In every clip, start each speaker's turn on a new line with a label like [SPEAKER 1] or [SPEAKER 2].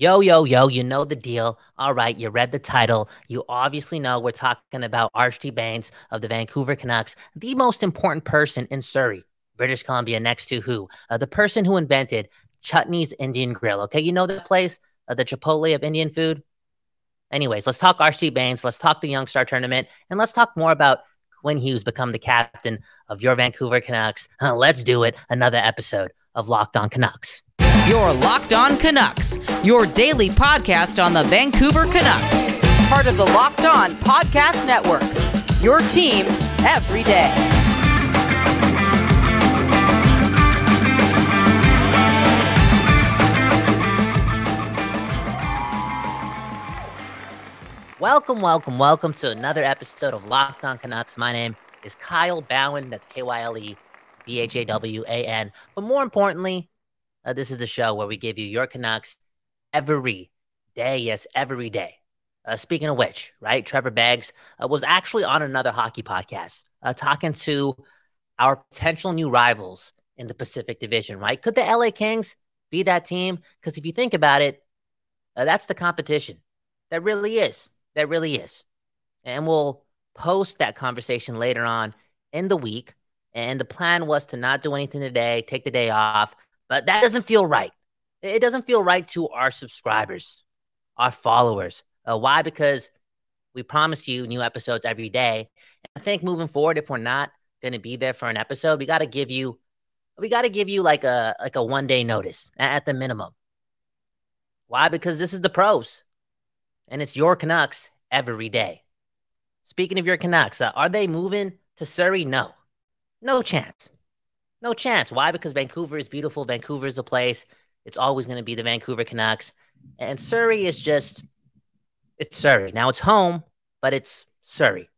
[SPEAKER 1] Yo, yo, yo, you know the deal. All right, you read the title. You obviously know we're talking about Archie Bains of the Vancouver Canucks, the most important person in Surrey, British Columbia, next to who? Uh, the person who invented Chutney's Indian Grill. Okay, you know that place, uh, the Chipotle of Indian food? Anyways, let's talk Archie Bains. Let's talk the Young Star Tournament. And let's talk more about Quinn Hughes become the captain of your Vancouver Canucks. Uh, let's do it. Another episode of Locked On Canucks.
[SPEAKER 2] Your Locked On Canucks, your daily podcast on the Vancouver Canucks. Part of the Locked On Podcast Network. Your team every day.
[SPEAKER 1] Welcome, welcome, welcome to another episode of Locked On Canucks. My name is Kyle Bhawan. That's K Y L E B H A W A N. But more importantly, uh, this is the show where we give you your Canucks every day. Yes, every day. Uh, speaking of which, right, Trevor Beggs uh, was actually on another hockey podcast uh, talking to our potential new rivals in the Pacific Division, right? Could the LA Kings be that team? Because if you think about it, uh, that's the competition. That really is. That really is. And we'll post that conversation later on in the week. And the plan was to not do anything today, take the day off, but that doesn't feel right. It doesn't feel right to our subscribers, our followers. Uh, why? Because we promise you new episodes every day. And I think moving forward, if we're not going to be there for an episode, we got to give you, we got to give you like a like a one day notice at the minimum. Why? Because this is the pros, and it's your Canucks every day. Speaking of your Canucks, uh, are they moving to Surrey? No, no chance. No chance. Why? Because Vancouver is beautiful. Vancouver is a place. It's always going to be the Vancouver Canucks. And Surrey is just, it's Surrey. Now it's home, but it's Surrey.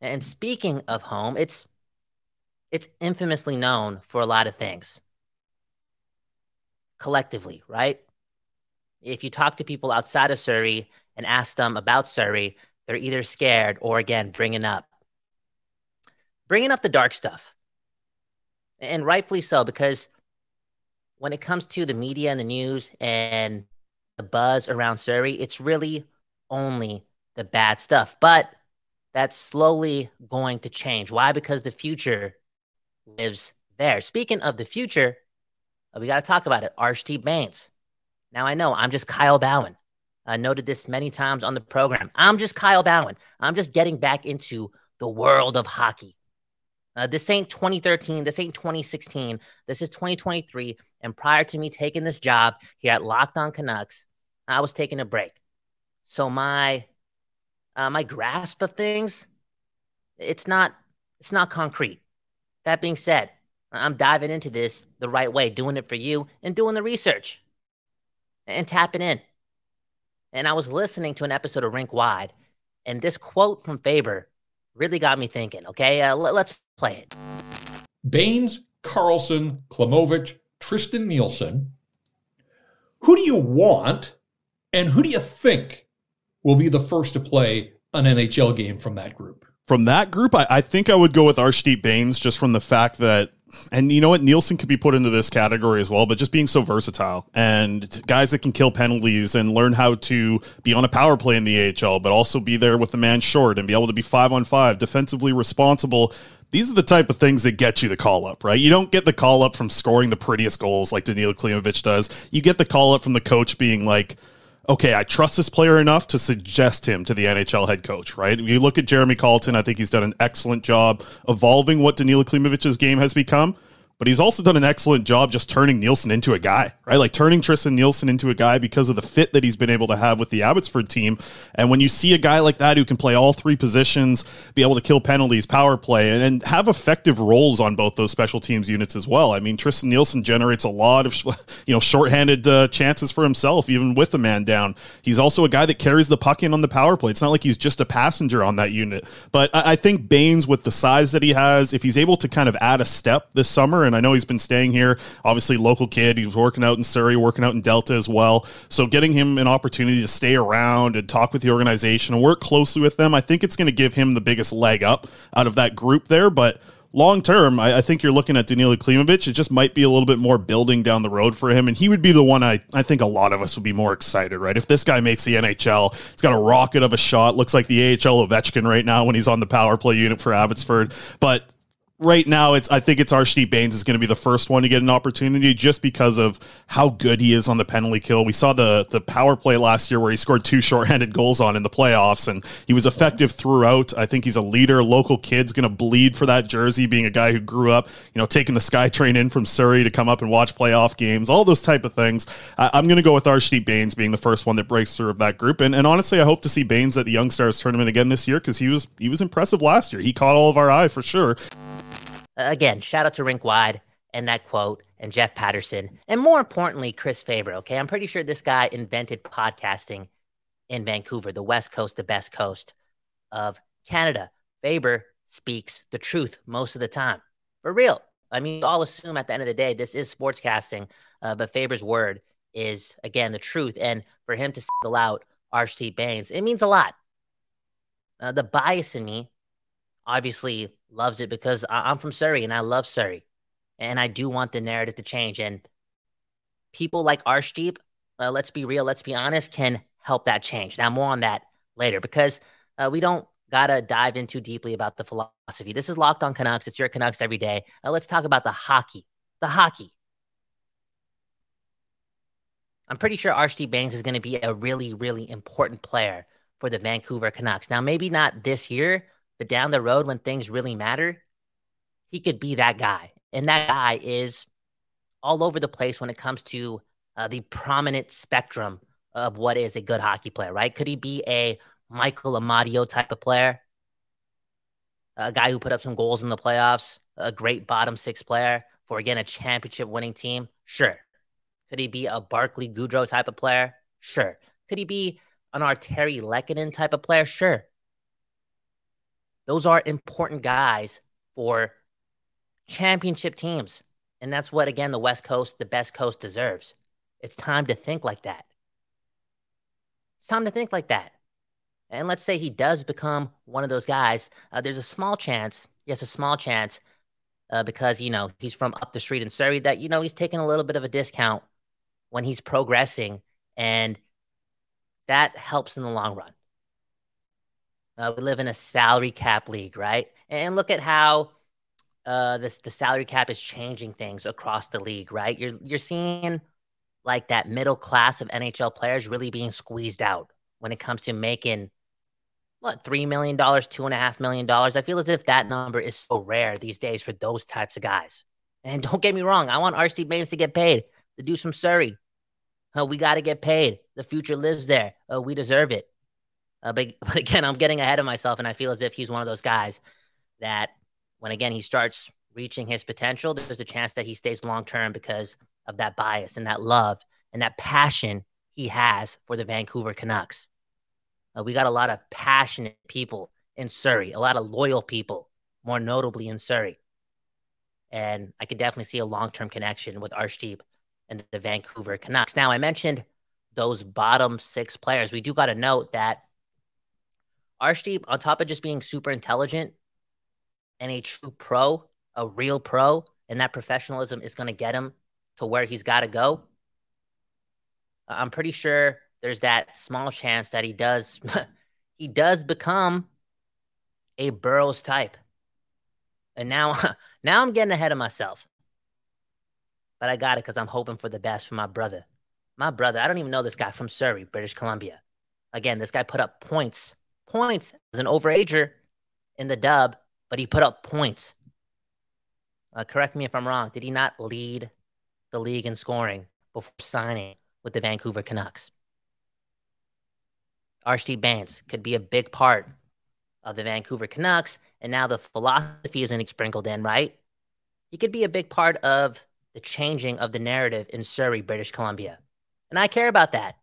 [SPEAKER 1] And speaking of home, it's it's infamously known for a lot of things. Collectively, right? If you talk to people outside of Surrey and ask them about Surrey, they're either scared or again bringing up bringing up the dark stuff and rightfully so because when it comes to the media and the news and the buzz around Surrey, it's really only the bad stuff. But that's slowly going to change. Why? Because the future lives there. Speaking of the future, uh, we got to talk about it. Archie Bains. Now I know I'm just Kyle Bhawan. I noted this many times on the program. I'm just Kyle Bhawan. I'm just getting back into the world of hockey. Uh, this ain't 2013. This ain't 2016. This is 2023. And prior to me taking this job here at Locked On Canucks, I was taking a break. So my uh, my grasp of things, it's not it's not concrete. That being said, I'm diving into this the right way, doing it for you and doing the research and tapping in. And I was listening to an episode of Rink Wide, and this quote from Faber really got me thinking. Okay, uh, let's play it.
[SPEAKER 3] Bains, Karlsson, Klimovich, Tristan Nielsen. Who do you want, and who do you think will be the first to play an NHL game from that group?
[SPEAKER 4] From that group, I, I think I would go with Arshdeep Bains just from the fact that and you know what Nielsen could be put into this category as well, but just being so versatile and guys that can kill penalties and learn how to be on a power play in the AHL, but also be there with the man short and be able to be five on five, defensively responsible. These are the type of things that get you the call up, right? You don't get the call up from scoring the prettiest goals like Danila Klimovich does. You get the call up from the coach being like, okay, I trust this player enough to suggest him to the NHL head coach, right? You look at Jeremy Colliton, I think he's done an excellent job evolving what Danila Klimovich's game has become but he's also done an excellent job just turning Nielsen into a guy, right? Like turning Tristan Nielsen into a guy because of the fit that he's been able to have with the Abbotsford team. And when you see a guy like that who can play all three positions, be able to kill penalties, power play, and, and have effective roles on both those special teams units as well. I mean, Tristan Nielsen generates a lot of, you know, shorthanded uh, chances for himself, even with a man down. He's also a guy that carries the puck in on the power play. It's not like he's just a passenger on that unit. But I, I think Bains, with the size that he has, if he's able to kind of add a step this summer, and I know he's been staying here. Obviously, local kid. He was working out in Surrey, working out in Delta as well. So getting him an opportunity to stay around and talk with the organization and work closely with them, I think it's going to give him the biggest leg up out of that group there. But long term, I, I, think you're looking at Danila Klimovich. It just might be a little bit more building down the road for him, and he would be the one I, I think a lot of us would be more excited, right? If this guy makes the NHL, he's got a rocket of a shot. Looks like the AHL Ovechkin right now when he's on the power play unit for Abbotsford, but right now it's I think it's Arshdeep Bains is going to be the first one to get an opportunity just because of how good he is on the penalty kill. We saw the the power play last year where he scored two shorthanded goals on in the playoffs and he was effective throughout. I think he's a leader. Local kid's going to bleed for that jersey being a guy who grew up, you know, taking the SkyTrain in from Surrey to come up and watch playoff games, all those type of things. I, am going to go with Arshdeep Bains being the first one that breaks through of that group. And, and honestly, I hope to see Bains at the Young Stars tournament again this year because he was he was impressive last year. He caught all of our eye for sure.
[SPEAKER 1] Again, shout out to Rink Wide and that quote and Jeff Paterson. And more importantly, Chris Faber. Okay. I'm pretty sure this guy invented podcasting in Vancouver, the West Coast, the best coast of Canada. Faber speaks the truth most of the time. For real. I mean, all assume at the end of the day, this is sportscasting, uh, but Faber's word is, again, the truth. And for him to single out Archie Bains, it means a lot. Uh, the bias in me obviously loves it because I- am from Surrey and I love Surrey. And I do want the narrative to change. And people like Arshdeep, uh, let's be real, let's be honest, can help that change. Now, more on that later because uh, we don't got to dive in too deeply about the philosophy. This is Locked on Canucks. It's your Canucks every day. Now, let's talk about the hockey. The hockey. I'm pretty sure Arshdeep Bains is going to be a really, really important player for the Vancouver Canucks. Now, maybe not this year, but down the road, when things really matter, he could be that guy. And that guy is all over the place when it comes to uh, the prominent spectrum of what is a good hockey player, right? Could he be a Michael Amadio type of player? A guy who put up some goals in the playoffs, a great bottom six player for, again, a championship winning team? Sure. Could he be a Barclay Goodrow type of player? Sure. Could he be an Artturi Lehkonen type of player? Sure. Those are important guys for championship teams. And that's what, again, the West Coast, the best coast deserves. It's time to think like that. It's time to think like that. And let's say he does become one of those guys. Uh, there's a small chance, yes, a small chance, uh, because, you know, he's from up the street in Surrey, that, you know, he's taking a little bit of a discount when he's progressing. And that helps in the long run. Uh, we live in a salary cap league, right? And look at how uh, this the salary cap is changing things across the league, right? You're you're seeing like that middle class of NHL players really being squeezed out when it comes to making what three million dollars, two and a half million dollars. I feel as if that number is so rare these days for those types of guys. And don't get me wrong, I want Archie Bains to get paid to do some Surrey. Uh, we got to get paid. The future lives there. Uh, we deserve it. Uh, but, but again, I'm getting ahead of myself, and I feel as if he's one of those guys that when again he starts reaching his potential, there's a chance that he stays long term because of that bias and that love and that passion he has for the Vancouver Canucks. Uh, we got a lot of passionate people in Surrey, a lot of loyal people, more notably in Surrey. And I could definitely see a long term connection with Arshdeep and the Vancouver Canucks. Now, I mentioned those bottom six players. We do got to note that Arshdeep, on top of just being super intelligent and a true pro, a real pro, and that professionalism is going to get him to where he's got to go. I'm pretty sure there's that small chance that he does he does become a Burrows type. And now now I'm getting ahead of myself. But I got it because I'm hoping for the best for my brother. My brother, I don't even know this guy from Surrey, British Columbia. Again, this guy put up points points as an overager in the dub, but he put up points. Uh, correct me if I'm wrong. Did he not lead the league in scoring before signing with the Vancouver Canucks? Archie Bains could be a big part of the Vancouver Canucks, and now the philosophy isn't sprinkled in, right? He could be a big part of the changing of the narrative in Surrey, British Columbia. And I care about that.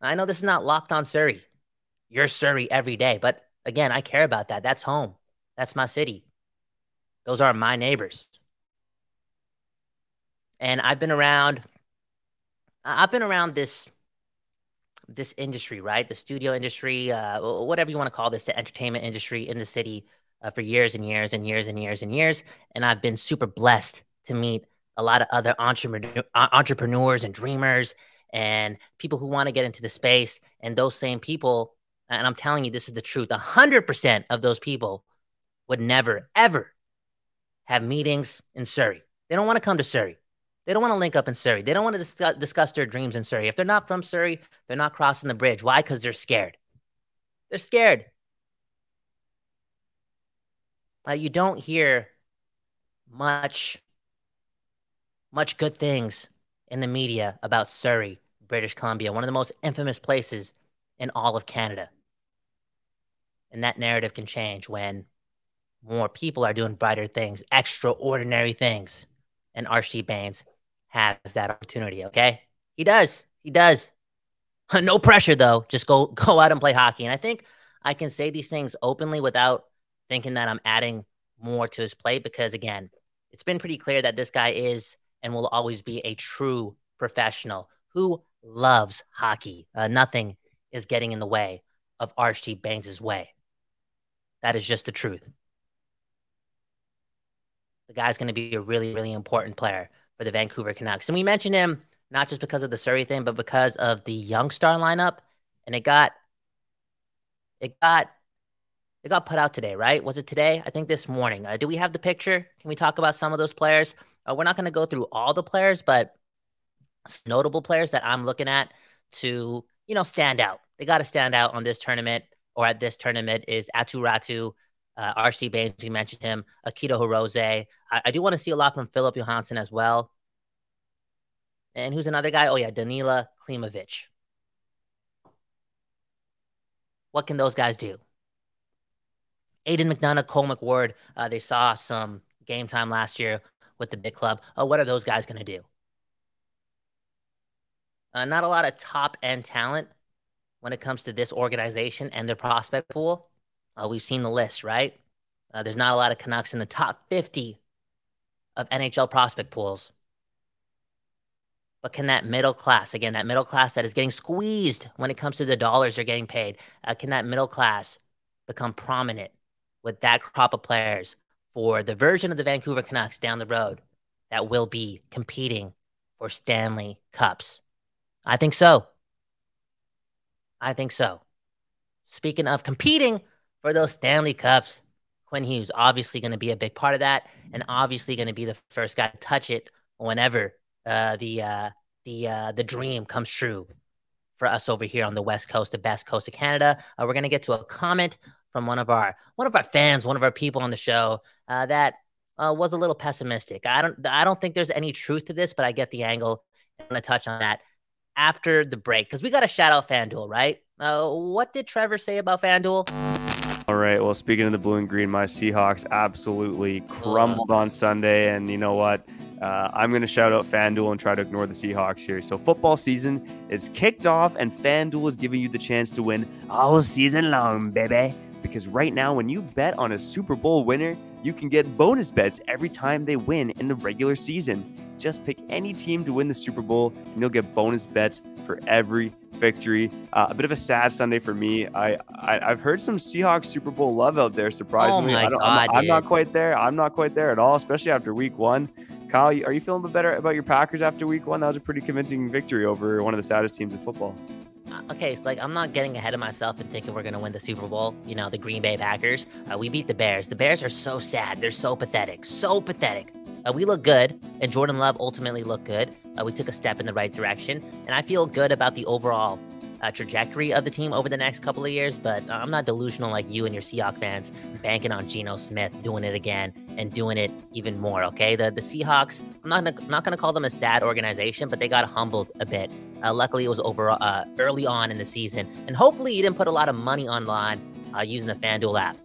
[SPEAKER 1] I know this is not locked on Surrey you're Surrey every day. But again, I care about that. That's home. That's my city. Those are my neighbors. And I've been around I've been around this this industry, right? The studio industry, uh, whatever you want to call this, the entertainment industry in the city uh, for years and years and years and years and years. And I've been super blessed to meet a lot of other entrepreneur, entrepreneurs and dreamers and people who want to get into the space. And those same people, and I'm telling you, this is the truth 100% of those people would never, ever have meetings in Surrey. They don't want to come to Surrey. They don't want to link up in Surrey. They don't want to discuss, discuss their dreams in Surrey. If they're not from Surrey, they're not crossing the bridge. Why? Because they're scared. They're scared. Uh, you don't hear much, much good things in the media about Surrey, British Columbia, one of the most infamous places in all of Canada. And that narrative can change when more people are doing brighter things, extraordinary things. And Archie Bains has that opportunity, okay? He does. He does. no pressure though. Just go go out and play hockey. And I think I can say these things openly without thinking that I'm adding more to his play because again, it's been pretty clear that this guy is and will always be a true professional who loves hockey. Uh, nothing is getting in the way of Archie Bains' way. That is just the truth. The guy's going to be a really, really important player for the Vancouver Canucks. And we mentioned him not just because of the Surrey thing, but because of the young star lineup. And it got, it got, it got put out today, right? Was it today? I think this morning. Uh, do we have the picture? Can we talk about some of those players? Uh, we're not going to go through all the players, but notable players that I'm looking at to, you know, stand out. They got to stand out on this tournament or at this tournament is Aatu Räty, uh, RC Bains, we mentioned him, Akito Hirose. I, I do want to see a lot from Philip Johansson as well. And who's another guy? Oh, yeah, Danila Klimovich. What can those guys do? Aidan McDonough, Cole McWard, uh, they saw some game time last year with the big club. Uh, what are those guys going to do? Uh, not a lot of top end talent when it comes to this organization and their prospect pool. Uh, we've seen the list, right? Uh, there's not a lot of Canucks in the top 50 of NHL prospect pools. But can that middle class, again, that middle class that is getting squeezed when it comes to the dollars they're getting paid, uh, can that middle class become prominent with that crop of players for the version of the Vancouver Canucks down the road that will be competing for Stanley Cups? I think so. I think so. Speaking of competing for those Stanley Cups. Quinn Hughes obviously going to be a big part of that, and obviously going to be the first guy to touch it whenever uh, the uh, the uh, the dream comes true for us over here on the west coast, the best coast of Canada. Uh, we're going to get to a comment from one of our one of our fans, one of our people on the show uh, that uh, was a little pessimistic. I don't I don't think there's any truth to this, but I get the angle. I'm going to touch on that after the break because we got to shout out FanDuel, right? what did Trevor say about FanDuel?
[SPEAKER 5] All right. Well, speaking of the blue and green, my Seahawks absolutely crumbled on Sunday. And you know what? Uh, I'm going to shout out FanDuel and try to ignore the Seahawks here. So, football season is kicked off, and FanDuel is giving you the chance to win all season long, baby. Because right now, when you bet on a Super Bowl winner, you can get bonus bets every time they win in the regular season. Just pick any team to win the Super Bowl, and you'll get bonus bets for every victory. Uh, a bit of a sad Sunday for me. I, I have heard some Seahawks Super Bowl love out there. Surprisingly,
[SPEAKER 1] oh
[SPEAKER 5] I
[SPEAKER 1] God,
[SPEAKER 5] I'm, I'm not quite there. I'm not quite there at all, especially after Week One. Kyle, are you feeling better about your Packers after Week One? That was a pretty convincing victory over one of the saddest teams in football.
[SPEAKER 1] Okay, so like I'm not getting ahead of myself and thinking we're gonna win the Super Bowl. You know, the Green Bay Packers. Uh, we beat the Bears. The Bears are so sad. They're so pathetic. So pathetic. Uh, we look good, and Jordan Love ultimately looked good. Uh, we took a step in the right direction, and I feel good about the overall uh, trajectory of the team over the next couple of years. But I'm not delusional like you and your Seahawks fans, banking on Geno Smith doing it again and doing it even more. Okay, the the Seahawks. I'm not gonna, not going to call them a sad organization, but they got humbled a bit. Uh, luckily, it was over uh, early on in the season, and hopefully, you didn't put a lot of money online uh, using the FanDuel app.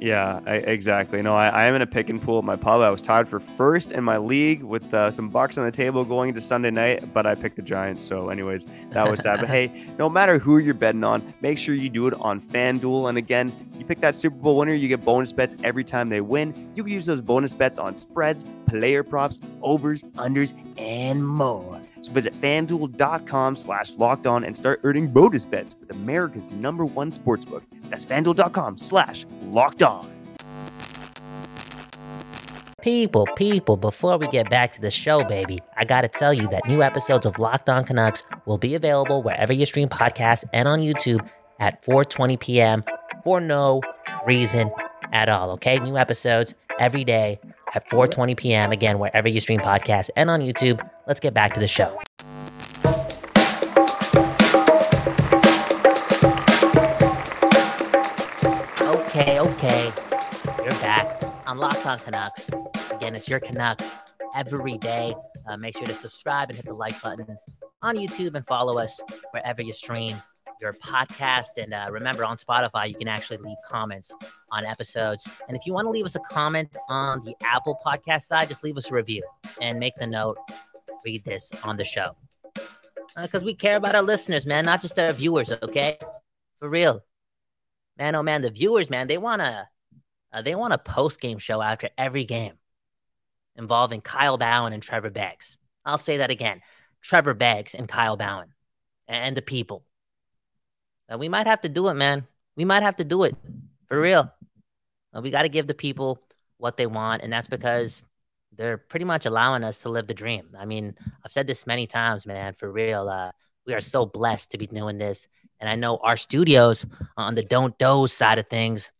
[SPEAKER 5] Yeah, I, exactly. No, I, I, am in a pick and pool at my pub. I was tied for first in my league with uh, some bucks on the table going into Sunday night, but I picked the Giants. So, anyways, that was sad. but hey, no matter who you're betting on, make sure you do it on FanDuel. And again, you pick that Super Bowl winner, you get bonus bets every time they win. You can use those bonus bets on spreads, player props, overs, unders, and more. So visit fanduel.com slash locked on and start earning bonus bets with America's number one sportsbook. That's fanduel.com slash locked on.
[SPEAKER 1] People, people, before we get back to the show, baby, I gotta tell you that new episodes of Locked On Canucks will be available wherever you stream podcasts and on YouTube at 4:20 p.m. for no reason at all. Okay, new episodes every day at 4:20 p.m. Again, wherever you stream podcasts and on YouTube. Let's get back to the show. Okay, okay, you're back on Locked On Canucks. Again, it's your Canucks every day. Uh, make sure to subscribe and hit the like button on YouTube and follow us wherever you stream podcast. And uh, remember, on Spotify, you can actually leave comments on episodes. And if you want to leave us a comment on the Apple podcast side, just leave us a review and make the note read this on the show. Because uh, we care about our listeners, man, not just our viewers, okay? For real. Man, oh man, the viewers, man, they want to. Uh, they want a post game show after every game involving Kyle Bhawan and Trevor Beggs. I'll say that again Trevor Beggs and Kyle Bhawan and the people. Uh, we might have to do it, man. We might have to do it for real. We got to give the people what they want, and that's because they're pretty much allowing us to live the dream. I mean, I've said this many times, man, for real. Uh, we are so blessed to be doing this. And I know our studios on the Don't Doze side of things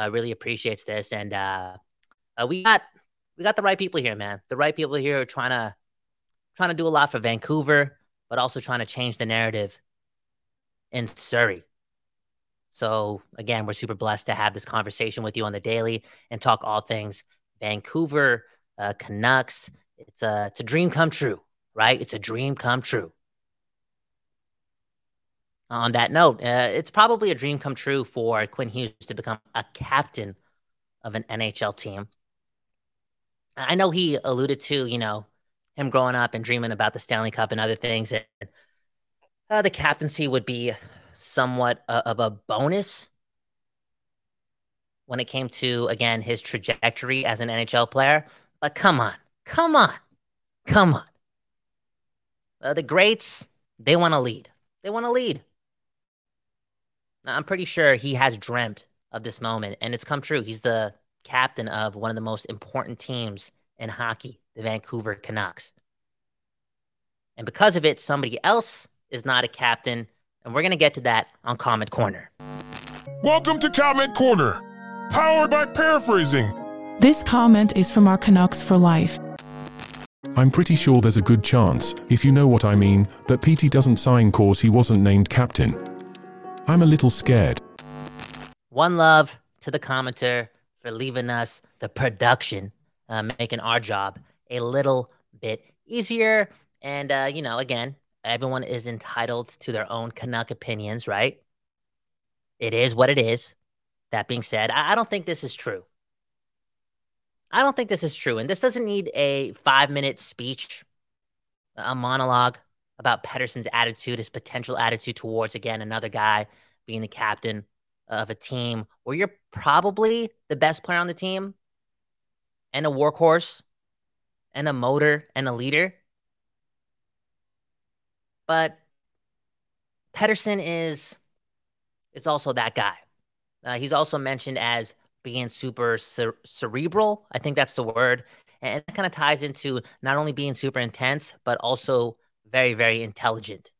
[SPEAKER 1] uh, really appreciates this. And uh, uh, we got we got the right people here, man. The right people here are trying to trying to do a lot for Vancouver, but also trying to change the narrative in Surrey. So again, we're super blessed to have this conversation with you on the daily and talk all things Vancouver uh, Canucks. It's a it's a dream come true, right? It's a dream come true. On that note, uh, it's probably a dream come true for Quinn Hughes to become a captain of an NHL team. I know he alluded to, you know, him growing up and dreaming about the Stanley Cup and other things. And uh, the captaincy would be somewhat uh, of a bonus when it came to, again, his trajectory as an NHL player. But come on, come on, come on. Uh, the greats, they want to lead. They want to lead. Now, I'm pretty sure he has dreamt of this moment, and it's come true. He's the captain of one of the most important teams in hockey, the Vancouver Canucks. And because of it, somebody else is not a captain, and we're going to get to that on Comment Corner.
[SPEAKER 6] Welcome to Comment Corner, powered by Paraphrasing.
[SPEAKER 7] This comment is from our Canucks for life.
[SPEAKER 8] I'm pretty sure there's a good chance, if you know what I mean, that PT doesn't sign cause he wasn't named captain. I'm a little scared.
[SPEAKER 1] One love to the commenter for leaving us the production, uh, making our job a little bit easier. And, uh, you know, again, everyone is entitled to their own Canuck opinions, right? It is what it is. That being said, I, I don't think this is true. I don't think this is true. And this doesn't need a five minute speech, a monologue about Pettersson's attitude, his potential attitude towards, again, another guy being the captain of a team where you're probably the best player on the team and a workhorse and a motor and a leader. But Pettersson is is also that guy. Uh, he's also mentioned as being super cer- cerebral. I think that's the word. And it kind of ties into not only being super intense, but also very, very intelligent.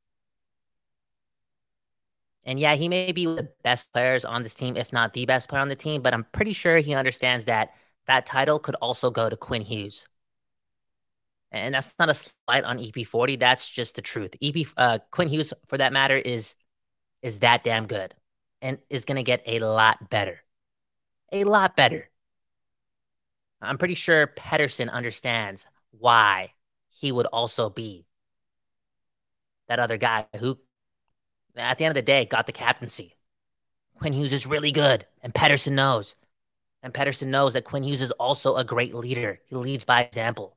[SPEAKER 1] And yeah, he may be the best players on this team, if not the best player on the team, but I'm pretty sure he understands that that title could also go to Quinn Hughes. And that's not a slight on EP40. That's just the truth. EP uh, Quinn Hughes, for that matter, is is that damn good and is to get a lot better. A lot better. I'm pretty sure Pettersson understands why he would also be that other guy who at the end of the day, got the captaincy. Quinn Hughes is really good, and Pettersson knows. And Pettersson knows that Quinn Hughes is also a great leader. He leads by example.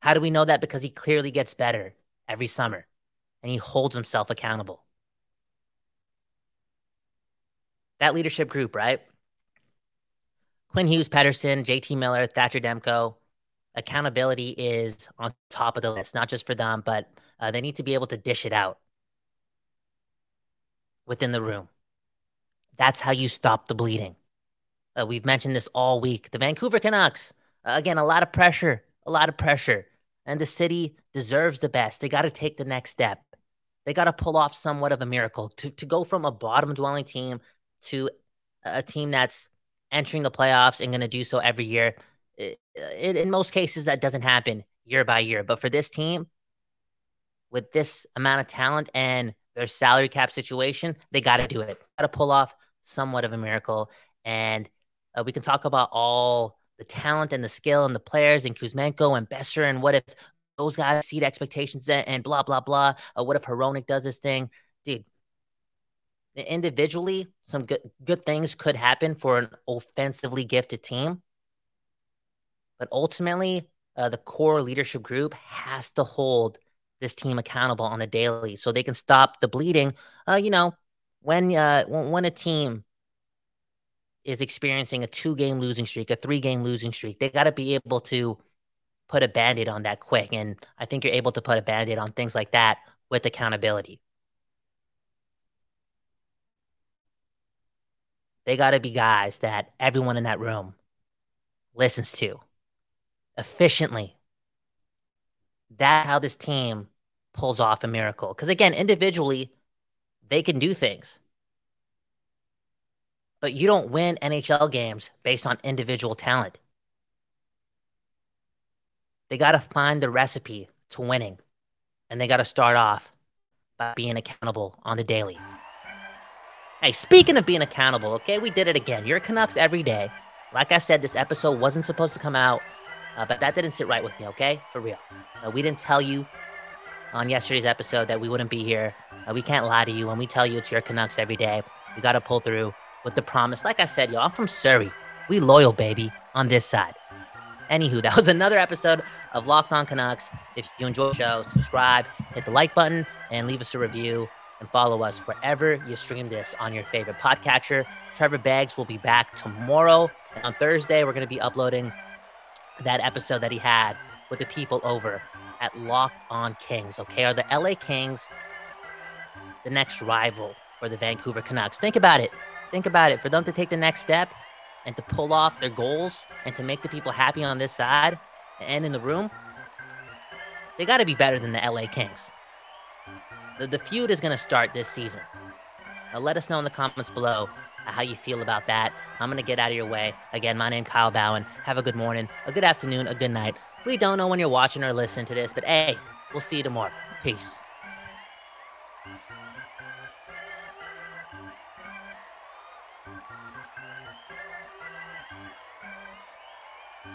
[SPEAKER 1] How do we know that? Because he clearly gets better every summer and he holds himself accountable. That leadership group, right? Quinn Hughes, Pettersson, JT Miller, Thatcher Demko. Accountability is on top of the list, not just for them, but uh, they need to be able to dish it out within the room. That's how you stop the bleeding. Uh, we've mentioned this all week. The Vancouver Canucks Again, a lot of pressure, a lot of pressure. And the city deserves the best. They got to take the next step. They got to pull off somewhat of a miracle to, to go from a bottom dwelling team to a team that's entering the playoffs and going to do so every year. It, it, in most cases, that doesn't happen year by year. But for this team, with this amount of talent and their salary cap situation, they got to do it. Got to pull off somewhat of a miracle. And uh, we can talk about all the talent and the skill and the players and Kuzmenko and Boeser and what if those guys exceed expectations and, blah blah blah. Uh, what if Hronek does this thing, dude? Individually, some good good things could happen for an offensively gifted team, but ultimately, uh, the core leadership group has to hold this team accountable on a daily so they can stop the bleeding. Uh, you know, when uh when a team is experiencing a two game losing streak, a three game losing streak, they got to be able to put a band aid on that quick. And I think you're able to put a band aid on things like that with accountability. They got to be guys that everyone in that room listens to efficiently. That's how this team pulls off a miracle. Because again, individually, they can do things. But you don't win NHL games based on individual talent. They got to find the recipe to winning. And they got to start off by being accountable on the daily. Hey, speaking of being accountable, okay, we did it again. You're Canucks every day. Like I said, this episode wasn't supposed to come out, uh, but that didn't sit right with me, okay? For real. Uh, we didn't tell you on yesterday's episode that we wouldn't be here. Uh, we can't lie to you when we tell you it's your Canucks every day. We got to pull through with the promise. Like I said, y'all, I'm from Surrey. We loyal, baby, on this side. Anywho, that was another episode of Locked On Canucks. If you enjoy the show, subscribe, hit the like button, and leave us a review. And follow us wherever you stream this on your favorite podcatcher. Trevor Beggs will be back tomorrow. And on Thursday, we're going to be uploading that episode that he had with the people over at Locked On Kings. Okay, are the LA Kings the next rival for the Vancouver Canucks? Think about it. Think about it. For them to take the next step and to pull off their goals and to make the people happy on this side and in the room, they got to be better than the LA Kings. The, the feud is going to start this season. Now, let us know in the comments below how you feel about that. I'm going to get out of your way. Again, my name Kyle Bhawan. Have a good morning, a good afternoon, a good night. We don't know when you're watching or listening to this, but hey, we'll see you tomorrow. Peace.